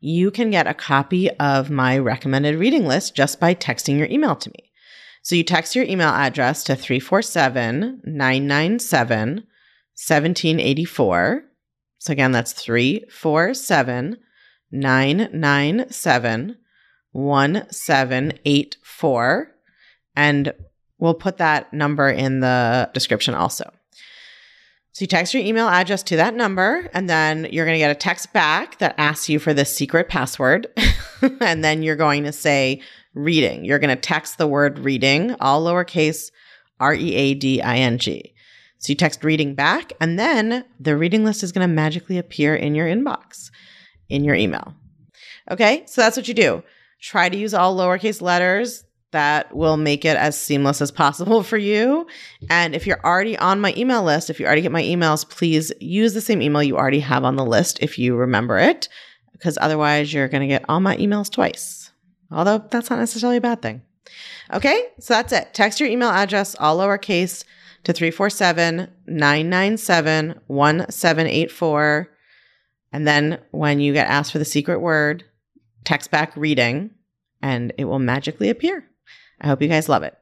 you can get a copy of my recommended reading list just by texting your email to me. So you text your email address to 347 997 1784. So again, that's 347 997 1784. And we'll put that number in the description also. So you text your email address to that number, and then you're going to get a text back that asks you for the secret password. and then you're going to say reading. You're going to text the word reading, all lowercase R E A D I N G. So you text reading back, and then the reading list is going to magically appear in your inbox in your email. Okay, so that's what you do. Try to use all lowercase letters that will make it as seamless as possible for you. And if you're already on my email list, if you already get my emails, please use the same email you already have on the list if you remember it, because otherwise you're going to get all my emails twice. Although that's not necessarily a bad thing. Okay, so that's it. Text your email address, all lowercase, to 347 997 1784. And then when you get asked for the secret word, text back reading and it will magically appear. I hope you guys love it.